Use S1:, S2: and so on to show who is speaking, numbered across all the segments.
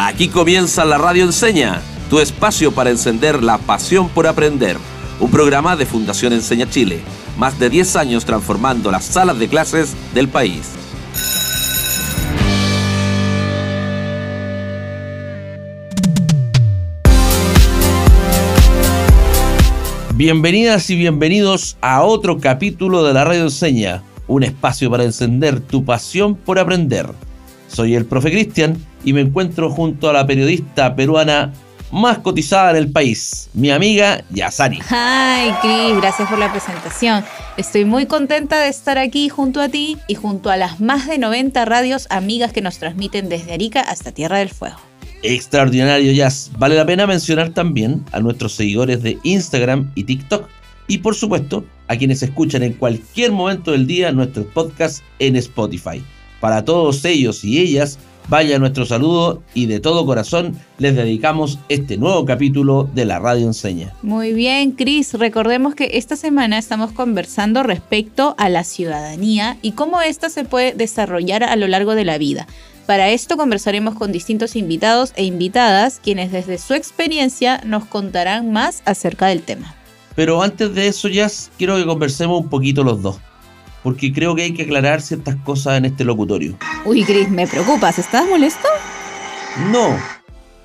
S1: Aquí comienza la Radio Enseña, tu espacio para encender la pasión por aprender. Un programa de Fundación Enseña Chile, más de 10 años transformando las salas de clases del país. Bienvenidas y bienvenidos a otro capítulo de la Radio Enseña, un espacio para encender tu pasión por aprender. Soy el profe Cristian y me encuentro junto a la periodista peruana más cotizada en el país, mi amiga Yasari.
S2: Ay, Cris, gracias por la presentación. Estoy muy contenta de estar aquí junto a ti y junto a las más de 90 radios amigas que nos transmiten desde Arica hasta Tierra del Fuego.
S1: Extraordinario Jazz. Vale la pena mencionar también a nuestros seguidores de Instagram y TikTok y por supuesto a quienes escuchan en cualquier momento del día nuestros podcasts en Spotify. Para todos ellos y ellas, vaya nuestro saludo y de todo corazón les dedicamos este nuevo capítulo de la Radio Enseña.
S2: Muy bien, Cris. Recordemos que esta semana estamos conversando respecto a la ciudadanía y cómo ésta se puede desarrollar a lo largo de la vida. Para esto conversaremos con distintos invitados e invitadas, quienes desde su experiencia nos contarán más acerca del tema.
S1: Pero antes de eso, ya quiero que conversemos un poquito los dos porque creo que hay que aclarar ciertas cosas en este locutorio.
S2: Uy, Chris, me preocupas, ¿estás molesto?
S1: No,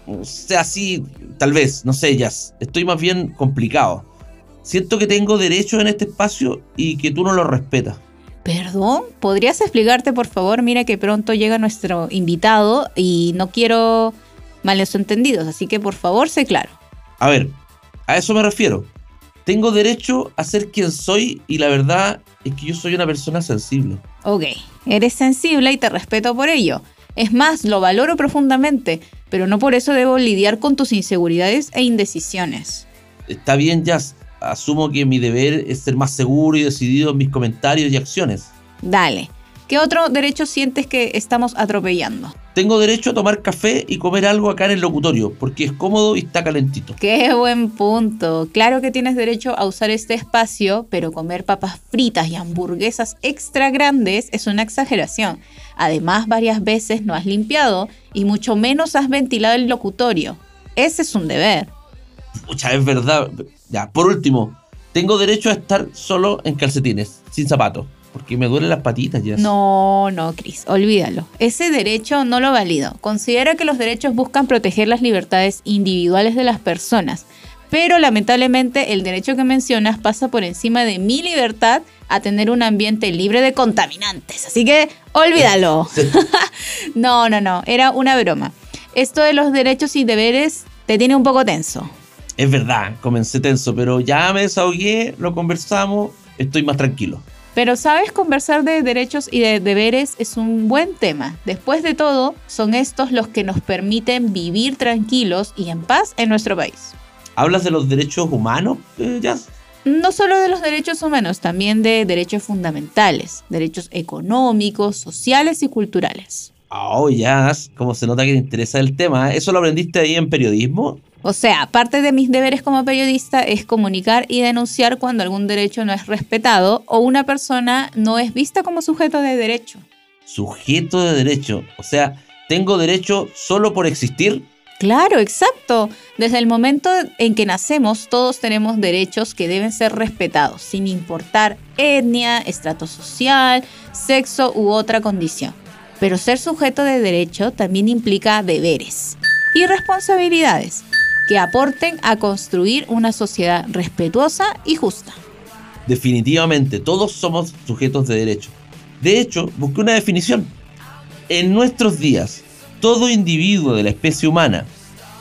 S1: o sea, sí, tal vez, no sé, Jazz. Estoy más bien complicado. Siento que tengo derechos en este espacio y que tú no los respetas.
S2: Perdón, ¿podrías explicarte, por favor? Mira que pronto llega nuestro invitado y no quiero malos entendidos, así que por favor, sé claro.
S1: A ver, a eso me refiero. Tengo derecho a ser quien soy y la verdad es que yo soy una persona sensible.
S2: Ok, eres sensible y te respeto por ello. Es más, lo valoro profundamente, pero no por eso debo lidiar con tus inseguridades e indecisiones.
S1: Está bien, Jazz. Asumo que mi deber es ser más seguro y decidido en mis comentarios y acciones.
S2: Dale. ¿Qué otro derecho sientes que estamos atropellando?
S1: Tengo derecho a tomar café y comer algo acá en el locutorio, porque es cómodo y está calentito.
S2: Qué buen punto. Claro que tienes derecho a usar este espacio, pero comer papas fritas y hamburguesas extra grandes es una exageración. Además, varias veces no has limpiado y mucho menos has ventilado el locutorio. Ese es un deber.
S1: Pucha, es verdad. Ya, por último, tengo derecho a estar solo en calcetines, sin zapatos porque me duelen las patitas ya.
S2: No, no, Cris, olvídalo. Ese derecho no lo valido. Considera que los derechos buscan proteger las libertades individuales de las personas, pero lamentablemente el derecho que mencionas pasa por encima de mi libertad a tener un ambiente libre de contaminantes. Así que olvídalo. no, no, no, era una broma. Esto de los derechos y deberes te tiene un poco tenso.
S1: Es verdad, comencé tenso, pero ya me desahogué, lo conversamos, estoy más tranquilo.
S2: Pero sabes, conversar de derechos y de deberes es un buen tema. Después de todo, son estos los que nos permiten vivir tranquilos y en paz en nuestro país.
S1: ¿Hablas de los derechos humanos, eh, Jazz?
S2: No solo de los derechos humanos, también de derechos fundamentales, derechos económicos, sociales y culturales.
S1: Oh, Jazz, como se nota que te interesa el tema. ¿Eso lo aprendiste ahí en periodismo?
S2: O sea, parte de mis deberes como periodista es comunicar y denunciar cuando algún derecho no es respetado o una persona no es vista como sujeto de derecho.
S1: Sujeto de derecho. O sea, ¿tengo derecho solo por existir?
S2: Claro, exacto. Desde el momento en que nacemos, todos tenemos derechos que deben ser respetados, sin importar etnia, estrato social, sexo u otra condición. Pero ser sujeto de derecho también implica deberes y responsabilidades que aporten a construir una sociedad respetuosa y justa.
S1: Definitivamente, todos somos sujetos de derecho. De hecho, busqué una definición. En nuestros días, todo individuo de la especie humana,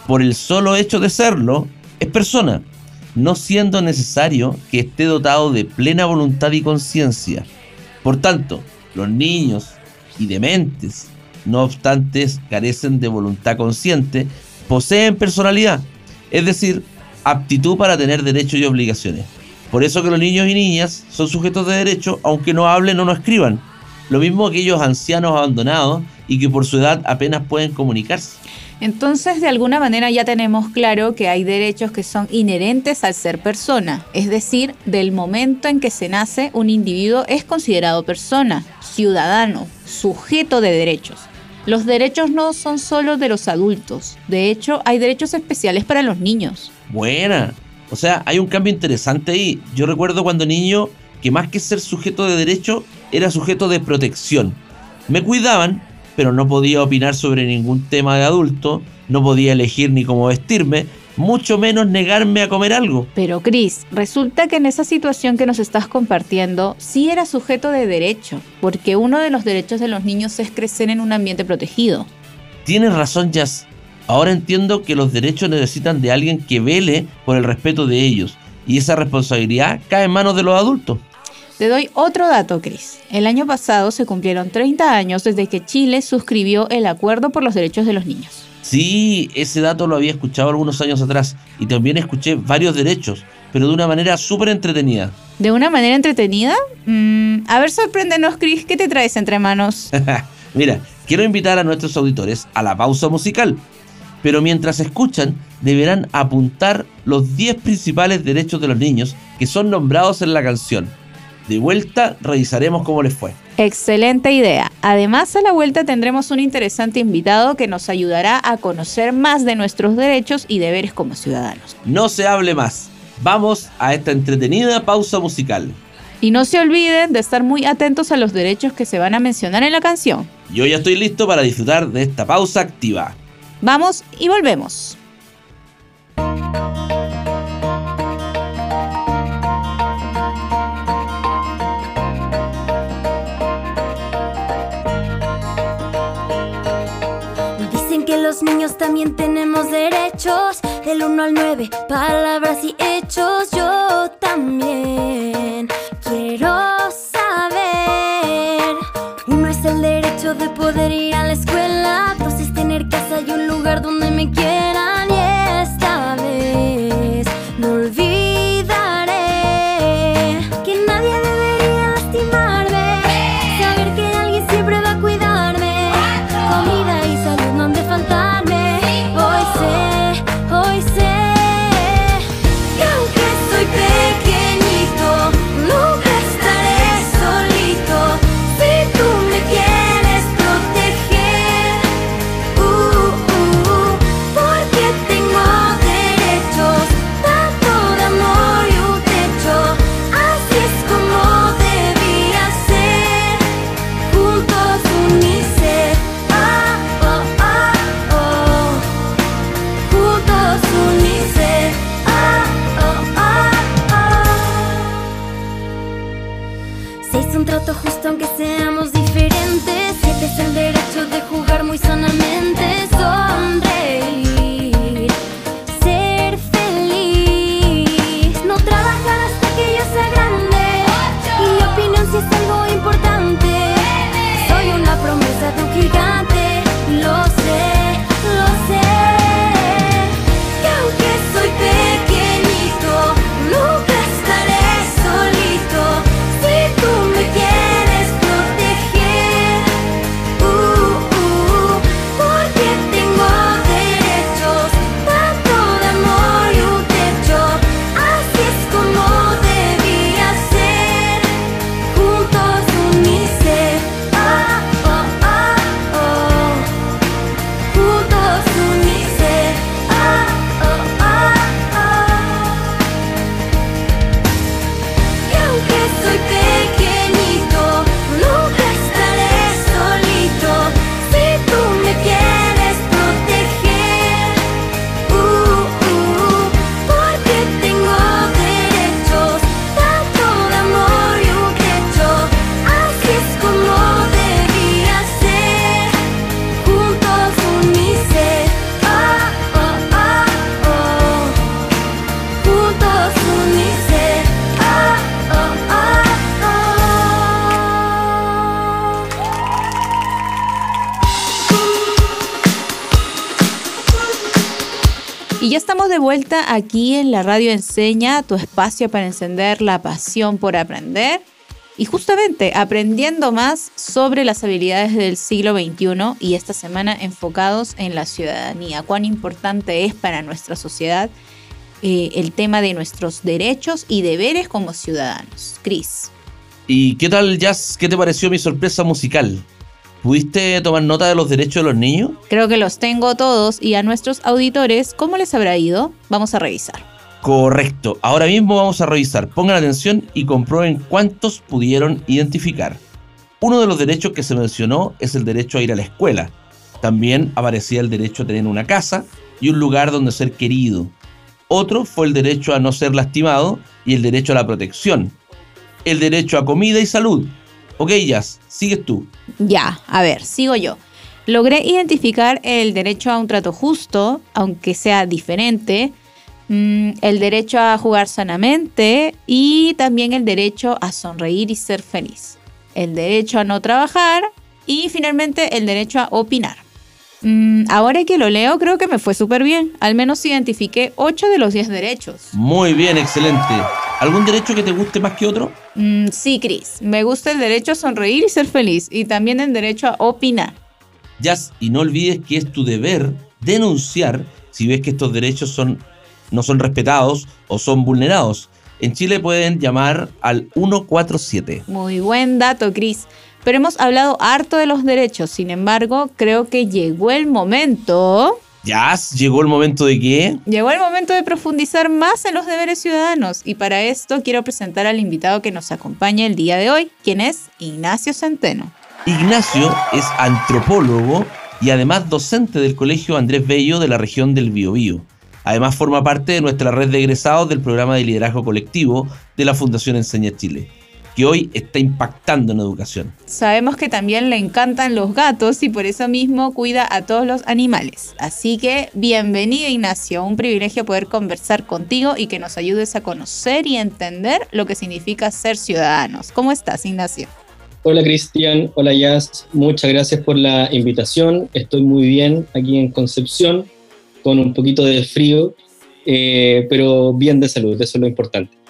S1: por el solo hecho de serlo, es persona, no siendo necesario que esté dotado de plena voluntad y conciencia. Por tanto, los niños y dementes, no obstante, carecen de voluntad consciente, poseen personalidad es decir, aptitud para tener derechos y obligaciones. Por eso que los niños y niñas son sujetos de derecho aunque no hablen o no escriban. Lo mismo aquellos ancianos abandonados y que por su edad apenas pueden comunicarse.
S2: Entonces, de alguna manera ya tenemos claro que hay derechos que son inherentes al ser persona, es decir, del momento en que se nace, un individuo es considerado persona, ciudadano, sujeto de derechos. Los derechos no son solo de los adultos, de hecho hay derechos especiales para los niños.
S1: Buena. O sea, hay un cambio interesante ahí. Yo recuerdo cuando niño que más que ser sujeto de derecho, era sujeto de protección. Me cuidaban, pero no podía opinar sobre ningún tema de adulto, no podía elegir ni cómo vestirme, mucho menos negarme a comer algo.
S2: Pero Chris, resulta que en esa situación que nos estás compartiendo, sí era sujeto de derecho, porque uno de los derechos de los niños es crecer en un ambiente protegido.
S1: Tienes razón, Jazz. Ahora entiendo que los derechos necesitan de alguien que vele por el respeto de ellos, y esa responsabilidad cae en manos de los adultos.
S2: Te doy otro dato, Chris. El año pasado se cumplieron 30 años desde que Chile suscribió el Acuerdo por los Derechos de los Niños.
S1: Sí, ese dato lo había escuchado algunos años atrás y también escuché varios derechos, pero de una manera súper entretenida.
S2: ¿De una manera entretenida? Mm, a ver, sorpréndenos, Chris, ¿qué te traes entre manos?
S1: Mira, quiero invitar a nuestros auditores a la pausa musical, pero mientras escuchan deberán apuntar los 10 principales derechos de los niños que son nombrados en la canción. De vuelta revisaremos cómo les fue.
S2: Excelente idea. Además, a la vuelta tendremos un interesante invitado que nos ayudará a conocer más de nuestros derechos y deberes como ciudadanos.
S1: No se hable más. Vamos a esta entretenida pausa musical.
S2: Y no se olviden de estar muy atentos a los derechos que se van a mencionar en la canción.
S1: Yo ya estoy listo para disfrutar de esta pausa activa.
S2: Vamos y volvemos.
S3: Los niños también tenemos derechos. Del 1 al 9, palabras y hechos. Yo también quiero saber. Uno es el derecho de poder ir a la escuela. Dos es tener casa y un lugar donde me quieran.
S2: Ya estamos de vuelta aquí en la radio Enseña, tu espacio para encender la pasión por aprender. Y justamente aprendiendo más sobre las habilidades del siglo XXI y esta semana enfocados en la ciudadanía. Cuán importante es para nuestra sociedad eh, el tema de nuestros derechos y deberes como ciudadanos. Cris.
S1: ¿Y qué tal, Jazz? ¿Qué te pareció mi sorpresa musical? ¿Pudiste tomar nota de los derechos de los niños?
S2: Creo que los tengo todos y a nuestros auditores, ¿cómo les habrá ido? Vamos a revisar.
S1: Correcto. Ahora mismo vamos a revisar. Pongan atención y comprueben cuántos pudieron identificar. Uno de los derechos que se mencionó es el derecho a ir a la escuela. También aparecía el derecho a tener una casa y un lugar donde ser querido. Otro fue el derecho a no ser lastimado y el derecho a la protección. El derecho a comida y salud. Ok, Jazz, sigues tú.
S2: Ya, a ver, sigo yo. Logré identificar el derecho a un trato justo, aunque sea diferente, mm, el derecho a jugar sanamente y también el derecho a sonreír y ser feliz, el derecho a no trabajar y finalmente el derecho a opinar. Mm, ahora que lo leo, creo que me fue súper bien. Al menos identifiqué 8 de los 10 derechos.
S1: Muy bien, excelente. ¿Algún derecho que te guste más que otro?
S2: Mm, sí, Chris. Me gusta el derecho a sonreír y ser feliz. Y también el derecho a opinar.
S1: Jazz, y no olvides que es tu deber denunciar si ves que estos derechos son, no son respetados o son vulnerados. En Chile pueden llamar al 147.
S2: Muy buen dato, Chris. Pero hemos hablado harto de los derechos, sin embargo, creo que llegó el momento...
S1: ¿Ya? ¿Llegó el momento de qué?
S2: Llegó el momento de profundizar más en los deberes ciudadanos y para esto quiero presentar al invitado que nos acompaña el día de hoy, quien es Ignacio Centeno.
S1: Ignacio es antropólogo y además docente del Colegio Andrés Bello de la región del Biobío. Además forma parte de nuestra red de egresados del programa de liderazgo colectivo de la Fundación Enseña Chile que hoy está impactando en educación.
S2: Sabemos que también le encantan los gatos y por eso mismo cuida a todos los animales. Así que bienvenido Ignacio, un privilegio poder conversar contigo y que nos ayudes a conocer y entender lo que significa ser ciudadanos. ¿Cómo estás Ignacio?
S4: Hola Cristian, hola Jazz, muchas gracias por la invitación. Estoy muy bien aquí en Concepción, con un poquito de frío, eh, pero bien de salud, eso es lo importante.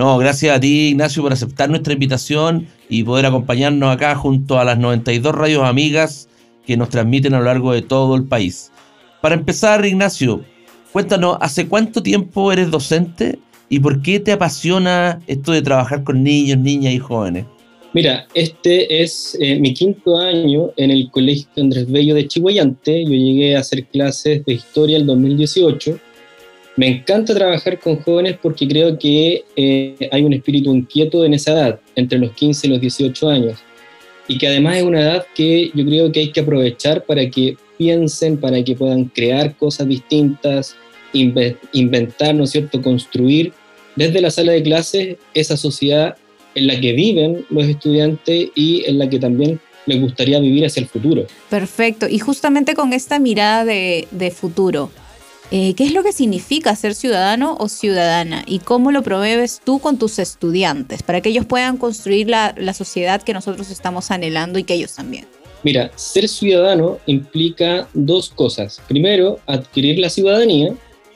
S1: No, gracias a ti, Ignacio, por aceptar nuestra invitación y poder acompañarnos acá junto a las 92 radios amigas que nos transmiten a lo largo de todo el país. Para empezar, Ignacio, cuéntanos, ¿hace cuánto tiempo eres docente y por qué te apasiona esto de trabajar con niños, niñas y jóvenes?
S4: Mira, este es eh, mi quinto año en el Colegio Andrés Bello de Chihuayante. Yo llegué a hacer clases de historia el 2018 me encanta trabajar con jóvenes porque creo que eh, hay un espíritu inquieto en esa edad, entre los 15 y los 18 años, y que además es una edad que yo creo que hay que aprovechar para que piensen, para que puedan crear cosas distintas, inventar, ¿no es cierto?, construir desde la sala de clases esa sociedad en la que viven los estudiantes y en la que también les gustaría vivir hacia el futuro.
S2: Perfecto, y justamente con esta mirada de, de futuro, eh, ¿Qué es lo que significa ser ciudadano o ciudadana? ¿Y cómo lo promueves tú con tus estudiantes para que ellos puedan construir la, la sociedad que nosotros estamos anhelando y que ellos también?
S4: Mira, ser ciudadano implica dos cosas. Primero, adquirir la ciudadanía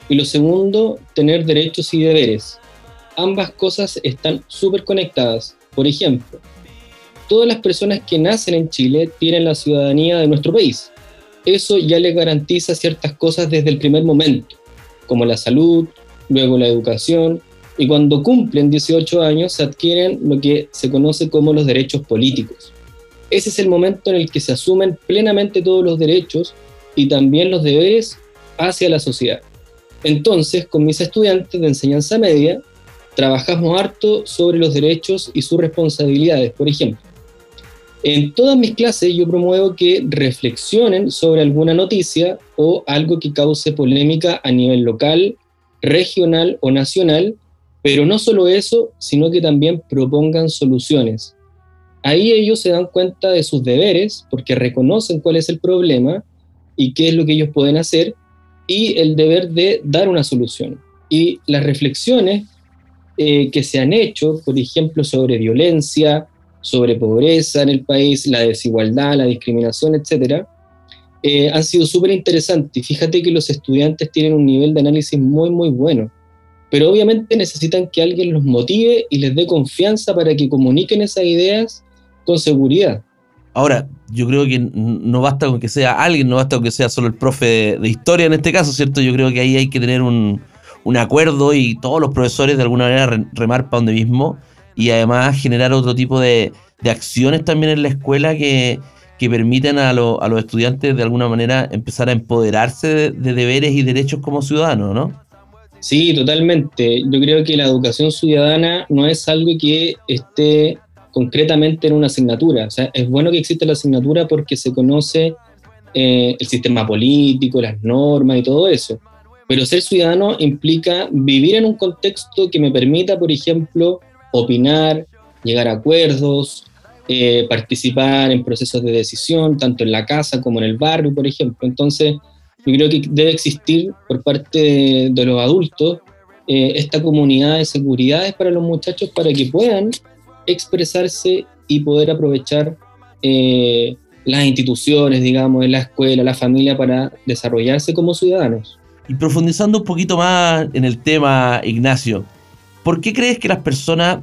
S4: y lo segundo, tener derechos y deberes. Ambas cosas están súper conectadas. Por ejemplo, todas las personas que nacen en Chile tienen la ciudadanía de nuestro país eso ya les garantiza ciertas cosas desde el primer momento, como la salud, luego la educación, y cuando cumplen 18 años se adquieren lo que se conoce como los derechos políticos. Ese es el momento en el que se asumen plenamente todos los derechos y también los deberes hacia la sociedad. Entonces, con mis estudiantes de enseñanza media, trabajamos harto sobre los derechos y sus responsabilidades. Por ejemplo, en todas mis clases yo promuevo que reflexionen sobre alguna noticia o algo que cause polémica a nivel local, regional o nacional, pero no solo eso, sino que también propongan soluciones. Ahí ellos se dan cuenta de sus deberes porque reconocen cuál es el problema y qué es lo que ellos pueden hacer y el deber de dar una solución. Y las reflexiones eh, que se han hecho, por ejemplo, sobre violencia, sobre pobreza en el país, la desigualdad, la discriminación, etcétera, eh, han sido súper interesantes. Fíjate que los estudiantes tienen un nivel de análisis muy, muy bueno. Pero obviamente necesitan que alguien los motive y les dé confianza para que comuniquen esas ideas con seguridad.
S1: Ahora, yo creo que no basta con que sea alguien, no basta con que sea solo el profe de, historia en este caso, ¿cierto? Yo creo que ahí hay que tener un, un acuerdo y todos los profesores de alguna manera remar para donde mismo y además generar otro tipo de, acciones también en la escuela que, que permiten a, lo- a los estudiantes de alguna manera empezar a empoderarse de, de deberes y derechos como ciudadanos, ¿no?
S4: Sí, totalmente. Yo creo que la educación ciudadana no es algo que esté concretamente en una asignatura. O sea, es bueno que exista la asignatura porque se conoce eh, el sistema político, las normas y todo eso. Pero ser ciudadano implica vivir en un contexto que me permita, por ejemplo, opinar, llegar a acuerdos, eh, participar en procesos de decisión, tanto en la casa como en el barrio, por ejemplo. Entonces, yo creo que debe existir por parte de, los adultos eh, esta comunidad de seguridades para los muchachos para que puedan expresarse y poder aprovechar eh, las instituciones, digamos, la escuela, la familia para desarrollarse como ciudadanos.
S1: Y profundizando un poquito más en el tema, Ignacio, ¿por qué crees que las personas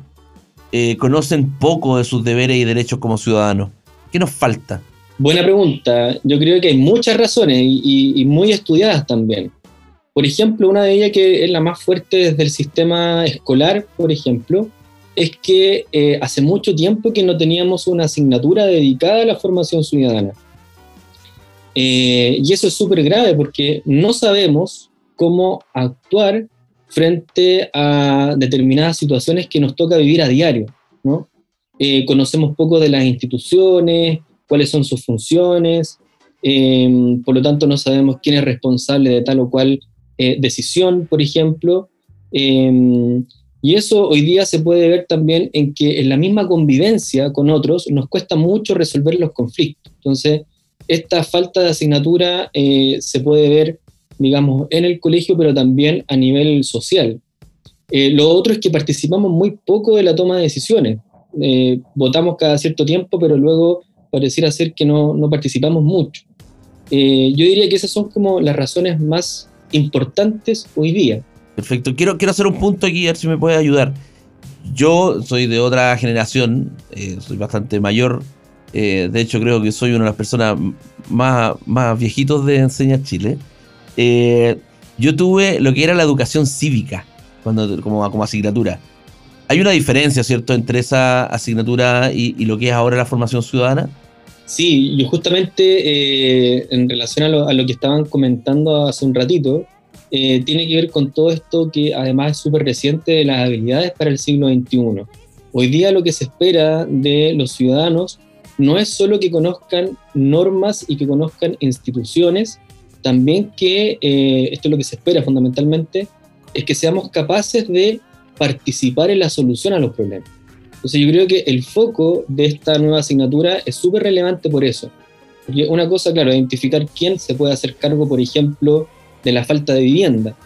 S1: eh, conocen poco de sus deberes y derechos como ciudadanos? ¿Qué nos falta?
S4: Buena pregunta. Yo creo que hay muchas razones y, muy estudiadas también. Por ejemplo, una de ellas que es la más fuerte desde el sistema escolar, por ejemplo, es que eh, hace mucho tiempo que no teníamos una asignatura dedicada a la formación ciudadana. Eh, y eso es súper grave porque no sabemos cómo actuar frente a determinadas situaciones que nos toca vivir a diario, ¿no? Eh, conocemos poco de las instituciones, cuáles son sus funciones, eh, por lo tanto no sabemos quién es responsable de tal o cual eh, decisión, por ejemplo, eh, y eso hoy día se puede ver también en que en la misma convivencia con otros nos cuesta mucho resolver los conflictos. Entonces, esta falta de asignatura eh, se puede ver, digamos, en el colegio, pero también a nivel social. Eh, lo otro es que participamos muy poco de la toma de decisiones. Eh, votamos cada cierto tiempo, pero luego pareciera ser que no, no participamos mucho. Eh, yo diría que esas son como las razones más importantes hoy día.
S1: Perfecto. Quiero, quiero hacer un punto aquí, a ver si me puede ayudar. Yo soy de otra generación, soy bastante mayor. de hecho, creo que soy una de las personas más, más viejitos de Enseña Chile. Eh, yo tuve lo que era la educación cívica cuando, como, como asignatura. Hay una diferencia, ¿cierto?, entre esa asignatura y, lo que es ahora la formación ciudadana.
S4: Sí, yo justamente eh, en relación a lo, a lo que estaban comentando hace un ratito, eh, tiene que ver con todo esto que además es súper reciente de las habilidades para el siglo XXI. Hoy día lo que se espera de los ciudadanos no es solo que conozcan normas y que conozcan instituciones, también que, eh, esto es lo que se espera fundamentalmente, es que seamos capaces de participar en la solución a los problemas. Entonces yo creo que el foco de esta nueva asignatura es súper relevante por eso. Porque una cosa, claro, identificar quién se puede hacer cargo, por ejemplo, de la falta de vivienda.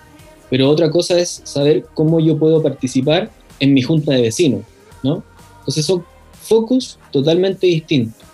S4: Pero otra cosa es saber cómo yo puedo participar en mi junta de vecinos, ¿no? Entonces son focos totalmente distintos.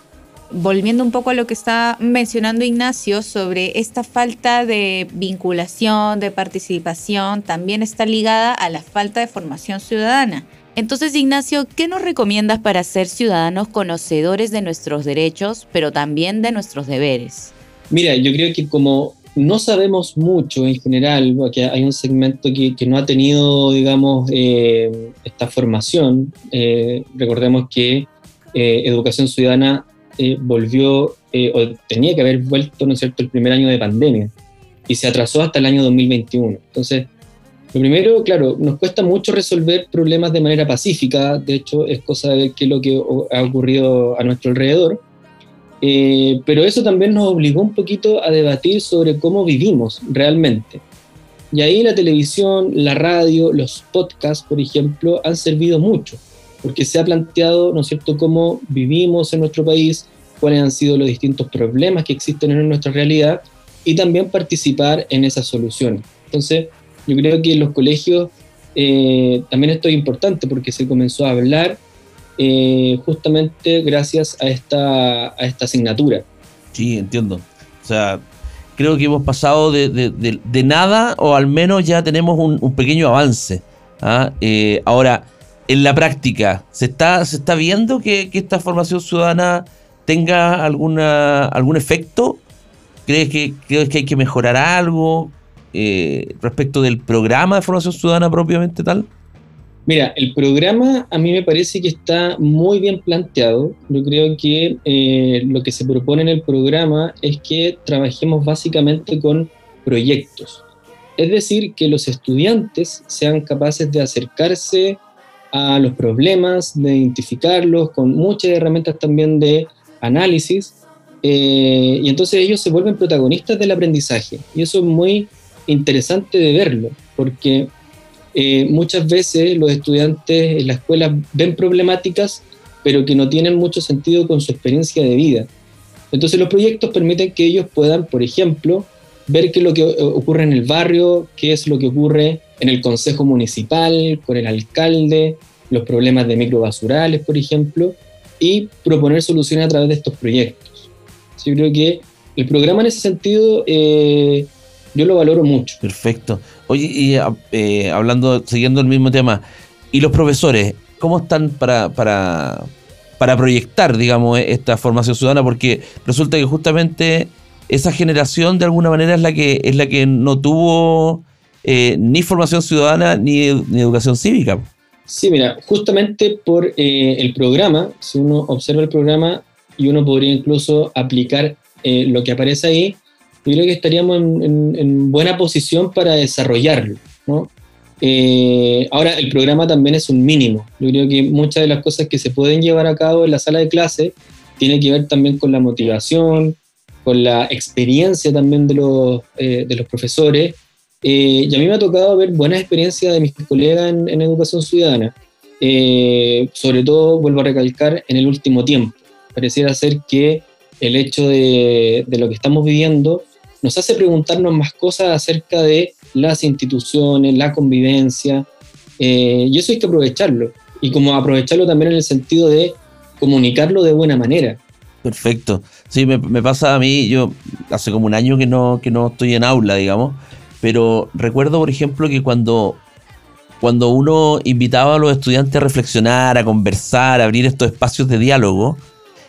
S2: Volviendo un poco a lo que está mencionando Ignacio sobre esta falta de vinculación, de participación, también está ligada a la falta de formación ciudadana. Entonces, Ignacio, ¿qué nos recomiendas para ser ciudadanos conocedores de nuestros derechos, pero también de nuestros deberes?
S4: Mira, yo creo que como no sabemos mucho en general, porque hay un segmento que, no ha tenido, digamos, eh, esta formación, eh, recordemos que eh, Educación Ciudadana eh, volvió, eh, o tenía que haber vuelto, ¿no es cierto?, el primer año de pandemia, y se atrasó hasta el año 2021. Entonces, lo primero, claro, nos cuesta mucho resolver problemas de manera pacífica, de hecho, es cosa de ver qué es lo que ha ocurrido a nuestro alrededor, eh, pero eso también nos obligó un poquito a debatir sobre cómo vivimos realmente. Y ahí la televisión, la radio, los podcasts, por ejemplo, han servido mucho, porque se ha planteado, ¿no es cierto?, cómo vivimos en nuestro país, cuáles han sido los distintos problemas que existen en nuestra realidad y también participar en esas soluciones. Entonces, yo creo que en los colegios eh, también esto es importante porque se comenzó a hablar eh, justamente gracias a esta, a esta asignatura.
S1: Sí, entiendo. O sea, creo que hemos pasado de, de- de- de nada o al menos ya tenemos un, un pequeño avance. ¿ah? Eh, ahora, en la práctica, ¿se está, se está viendo que, esta formación ciudadana tenga alguna, algún efecto? ¿Crees que, ¿Crees que hay que mejorar algo eh, respecto del programa de formación ciudadana propiamente tal?
S4: Mira, el programa a mí me parece que está muy bien planteado. Yo creo que eh, lo que se propone en el programa es que trabajemos básicamente con proyectos. Es decir, que los estudiantes sean capaces de acercarse a los problemas, de identificarlos, con muchas herramientas también de análisis, eh, y entonces ellos se vuelven protagonistas del aprendizaje. Y eso es muy interesante de verlo, porque eh, muchas veces los estudiantes en la escuela ven problemáticas, pero que no tienen mucho sentido con su experiencia de vida. Entonces los proyectos permiten que ellos puedan, por ejemplo, ver qué es lo que ocurre en el barrio, qué es lo que ocurre en el consejo municipal, con el alcalde, los problemas de microbasurales, por ejemplo, y proponer soluciones a través de estos proyectos. Yo creo que el programa en ese sentido eh, yo lo valoro mucho.
S1: Perfecto. Oye, y eh, hablando, siguiendo el mismo tema, ¿y los profesores cómo están para, para, para proyectar, digamos, esta formación ciudadana? Porque resulta que justamente esa generación de alguna manera es la que, es la que no tuvo eh, ni formación ciudadana ni, educación cívica.
S4: Sí, mira, justamente por eh, el programa, si uno observa el programa y uno podría incluso aplicar lo que aparece ahí, yo creo que estaríamos en, buena posición para desarrollarlo. ¿no? Eh, ahora, el programa también es un mínimo. Yo creo que muchas de las cosas que se pueden llevar a cabo en la sala de clase tiene que ver también con la motivación, con la experiencia también de los, eh, de los profesores. Eh, y a mí me ha tocado ver buenas experiencias de mis colegas en, educación ciudadana. sobre todo, vuelvo a recalcar, en el último tiempo. Pareciera ser que el hecho de, de lo que estamos viviendo nos hace preguntarnos más cosas acerca de las instituciones, la convivencia, eh, y eso hay que aprovecharlo. Y como aprovecharlo también en el sentido de comunicarlo de buena manera.
S1: Perfecto. Sí, me, pasa a mí, yo hace como un año que no, que no estoy en aula, digamos, pero recuerdo, por ejemplo, que cuando, cuando uno invitaba a los estudiantes a reflexionar, a conversar, a abrir estos espacios de diálogo,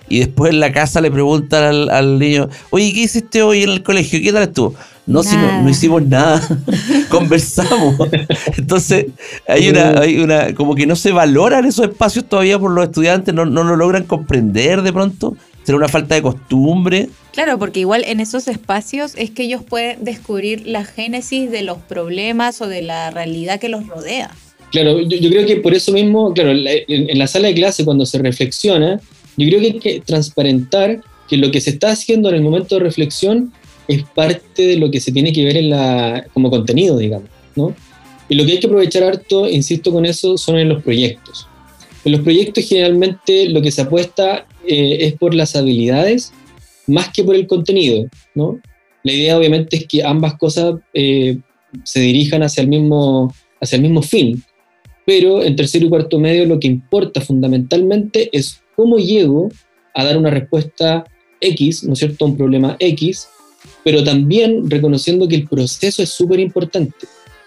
S1: y después en la casa le preguntan al, niño, oye, ¿qué hiciste hoy en el colegio? ¿Qué tal estuvo? No, si no, hicimos nada, conversamos. Entonces, hay una, hay una, como que no se valoran esos espacios todavía por los estudiantes, no, no lo logran comprender de pronto. ¿Será una falta de costumbre?
S2: Claro, porque igual en esos espacios es que ellos pueden descubrir la génesis de los problemas o de la realidad que los rodea.
S4: Claro, yo, creo que por eso mismo, claro, en la sala de clase cuando se reflexiona, yo creo que hay que transparentar que lo que se está haciendo en el momento de reflexión es parte de lo que se tiene que ver en la, como contenido, digamos, ¿no? Y lo que hay que aprovechar harto, insisto con eso, son en los proyectos. En los proyectos generalmente lo que se apuesta eh, es por las habilidades más que por el contenido, ¿no? La idea obviamente es que ambas cosas eh, se dirijan hacia el, mismo, hacia el mismo fin, pero en tercero y cuarto medio lo que importa fundamentalmente es cómo llego a dar una respuesta X, ¿no es cierto?, un problema X, pero también reconociendo que el proceso es súper importante.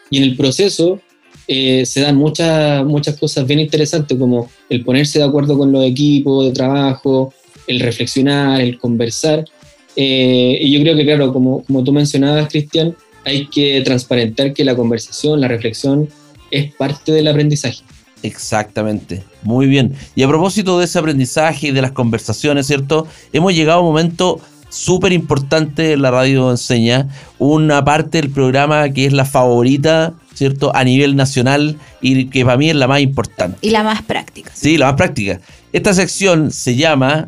S4: Y en el proceso eh, se dan muchas, muchas cosas bien interesantes, como el ponerse de acuerdo con los equipos de trabajo, el reflexionar, el conversar. Eh, y yo creo que, claro, como, como tú mencionabas, Cristian, hay que transparentar que la conversación, la reflexión, es parte del aprendizaje.
S1: Exactamente, muy bien. Y a propósito de ese aprendizaje y de las conversaciones, ¿cierto? Hemos llegado a un momento súper importante en la radio enseña, una parte del programa que es la favorita, ¿cierto? A nivel nacional y que para mí es la más importante.
S2: Y la más práctica.
S1: Sí, la más práctica. Esta sección se llama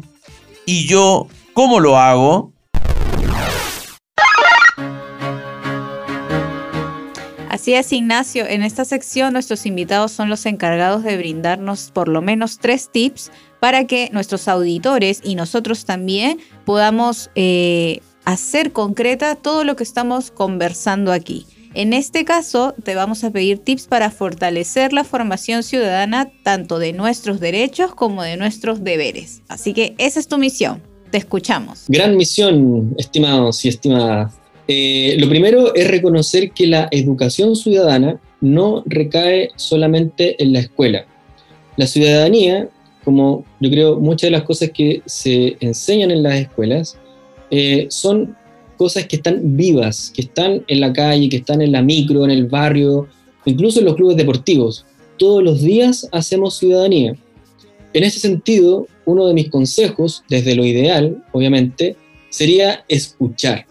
S1: ¿Y yo cómo lo hago?
S2: Así es, Ignacio. En esta sección nuestros invitados son los encargados de brindarnos por lo menos tres tips para que nuestros auditores y nosotros también podamos eh, hacer concreta todo lo que estamos conversando aquí. En este caso, te vamos a pedir tips para fortalecer la formación ciudadana tanto de nuestros derechos como de nuestros deberes. Así que esa es tu misión. Te escuchamos.
S4: Gran misión, estimados y estimadas. Eh, lo primero es reconocer que la educación ciudadana no recae solamente en la escuela. La ciudadanía, como yo creo muchas de las cosas que se enseñan en las escuelas, eh, son cosas que están vivas, que están en la calle, que están en la micro, en el barrio, incluso en los clubes deportivos. todos los días hacemos ciudadanía. En ese sentido, uno de mis consejos, desde lo ideal, obviamente, sería escuchar,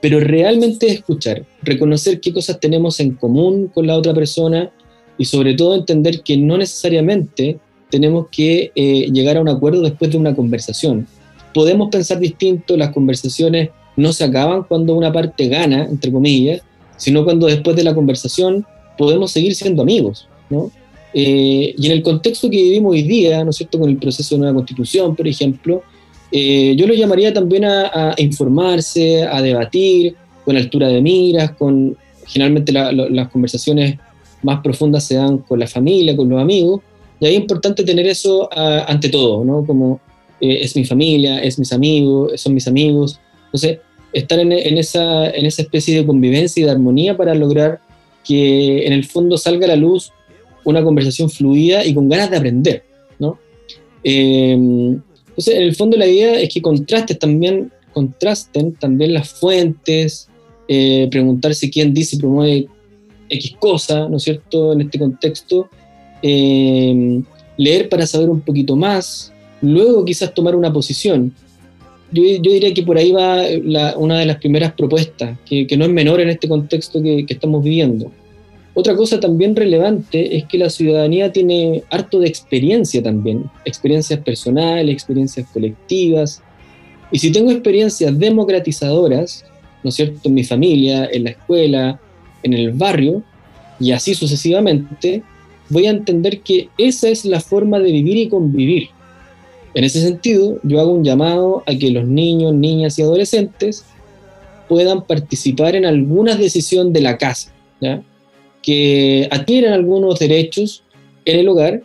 S4: pero realmente escuchar, reconocer qué cosas tenemos en común con la otra persona y sobre todo entender que no necesariamente tenemos que eh, llegar a un acuerdo después de una conversación. Podemos pensar distinto, las conversaciones no se acaban cuando una parte gana, entre comillas, sino cuando después de la conversación podemos seguir siendo amigos, ¿no? Eh, y en el contexto que vivimos hoy día, ¿no es cierto?, con el proceso de nueva constitución, por ejemplo, eh, yo lo llamaría también a, informarse, a debatir, con altura de miras, con generalmente las conversaciones más profundas se dan con la familia, con los amigos, y ahí es importante tener eso ante todo, ¿no? Como eh, es mi familia, es mis amigos, son mis amigos. Entonces, estar en, esa, especie de convivencia y de armonía para lograr que en el fondo salga a la luz una conversación fluida y con ganas de aprender, ¿no? Eh, entonces, en el fondo la idea es que contrastes también, contrasten también las fuentes, eh, preguntarse quién dice y promueve X cosa, ¿no es cierto?, en este contexto, eh, leer para saber un poquito más, luego quizás tomar una posición. Yo, diría que por ahí va una de las primeras propuestas, que, no es menor en este contexto que, que estamos viviendo. Otra cosa también relevante es que la ciudadanía tiene harto de experiencia también, experiencias personales, experiencias colectivas. Y si tengo experiencias democratizadoras, ¿no es cierto?, en mi familia, en la escuela, en el barrio, y así sucesivamente, voy a entender que esa es la forma de vivir y convivir. En ese sentido, yo hago un llamado a que los niños, niñas y adolescentes puedan participar en alguna decisión de la casa, que adquieren algunos derechos en el hogar,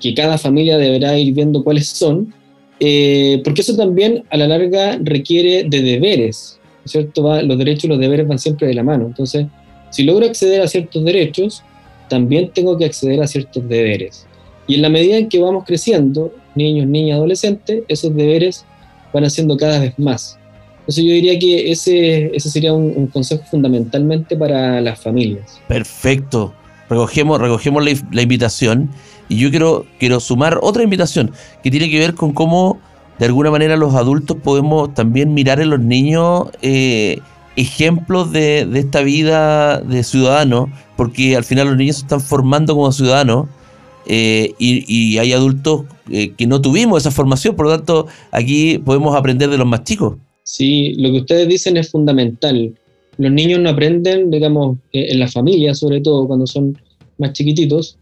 S4: que cada familia deberá ir viendo cuáles son, eh, porque eso también a la larga requiere de deberes, ¿cierto? los derechos y los deberes van siempre de la mano. Entonces, si logro acceder a ciertos derechos, también tengo que acceder a ciertos deberes. Y en la medida en que vamos creciendo, niños, niñas, adolescentes, esos deberes van haciendo cada vez más. Entonces yo diría que ese, ese sería un, consejo fundamentalmente para las familias.
S1: Perfecto. Recogemos, recogemos la, invitación y yo quiero, quiero sumar otra invitación que tiene que ver con cómo de alguna manera los adultos podemos también mirar en los niños eh, ejemplos de, esta vida de ciudadano, porque al final los niños se están formando como ciudadanos eh, y, hay adultos eh, que no tuvimos esa formación, por lo tanto aquí podemos aprender de los más chicos.
S4: Sí, lo que ustedes dicen es fundamental. Los niños no aprenden, digamos, eh, en la familia, sobre todo cuando son más chiquititos,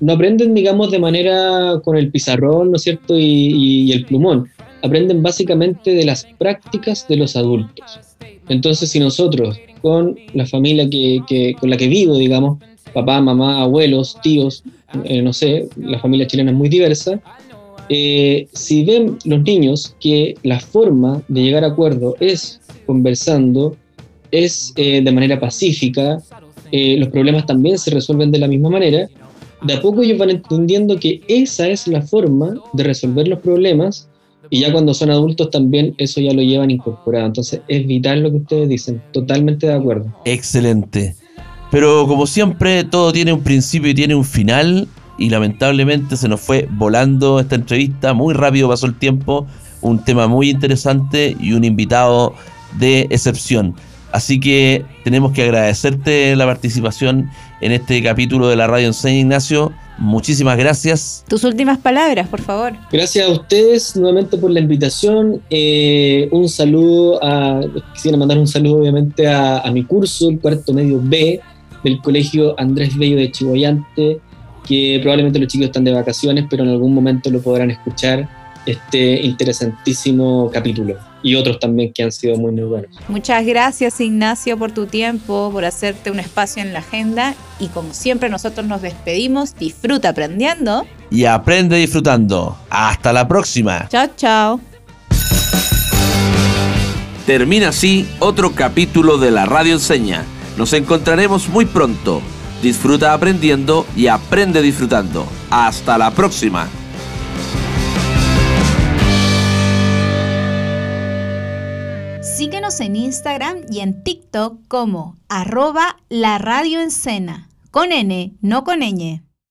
S4: no aprenden, digamos, de manera con el pizarrón, ¿no es cierto? Y, el plumón. Aprenden básicamente de las prácticas de los adultos. Entonces, si nosotros, con la familia que, con la que vivo, digamos, papá, mamá, abuelos, tíos, eh, no sé, la familia chilena es muy diversa, eh, si ven los niños que la forma de llegar a acuerdo es conversando, es eh, de manera pacífica, eh, los problemas también se resuelven de la misma manera, de a poco ellos van entendiendo que esa es la forma de resolver los problemas y ya cuando son adultos también eso ya lo llevan incorporado. Entonces es vital lo que ustedes dicen, totalmente de acuerdo.
S1: Excelente. Pero como siempre, todo tiene un principio y tiene un final y lamentablemente se nos fue volando esta entrevista, muy rápido pasó el tiempo, un tema muy interesante y un invitado de excepción. Así que tenemos que agradecerte la participación en este capítulo de la Radio Enseña Ignacio. Muchísimas gracias.
S2: Tus últimas palabras, por favor.
S4: Gracias a ustedes nuevamente por la invitación. Eh, un saludo a, quisiera mandar un saludo obviamente a, a mi curso, el cuarto medio B del Colegio Andrés Bello de Chihuayante que probablemente los chicos están de vacaciones, pero en algún momento lo podrán escuchar este interesantísimo capítulo y otros también que han sido muy muy buenos.
S2: Muchas gracias Ignacio por tu tiempo, por hacerte un espacio en la agenda y como siempre nosotros nos despedimos, disfruta aprendiendo
S1: y aprende disfrutando. Hasta la próxima.
S2: Chao, chao.
S1: Termina así otro capítulo de la Radio Enseña. Nos encontraremos muy pronto. Disfruta aprendiendo y aprende disfrutando. Hasta la próxima.
S2: Síguenos en Instagram y en TikTok como arroba la radio Con N, no con ñ.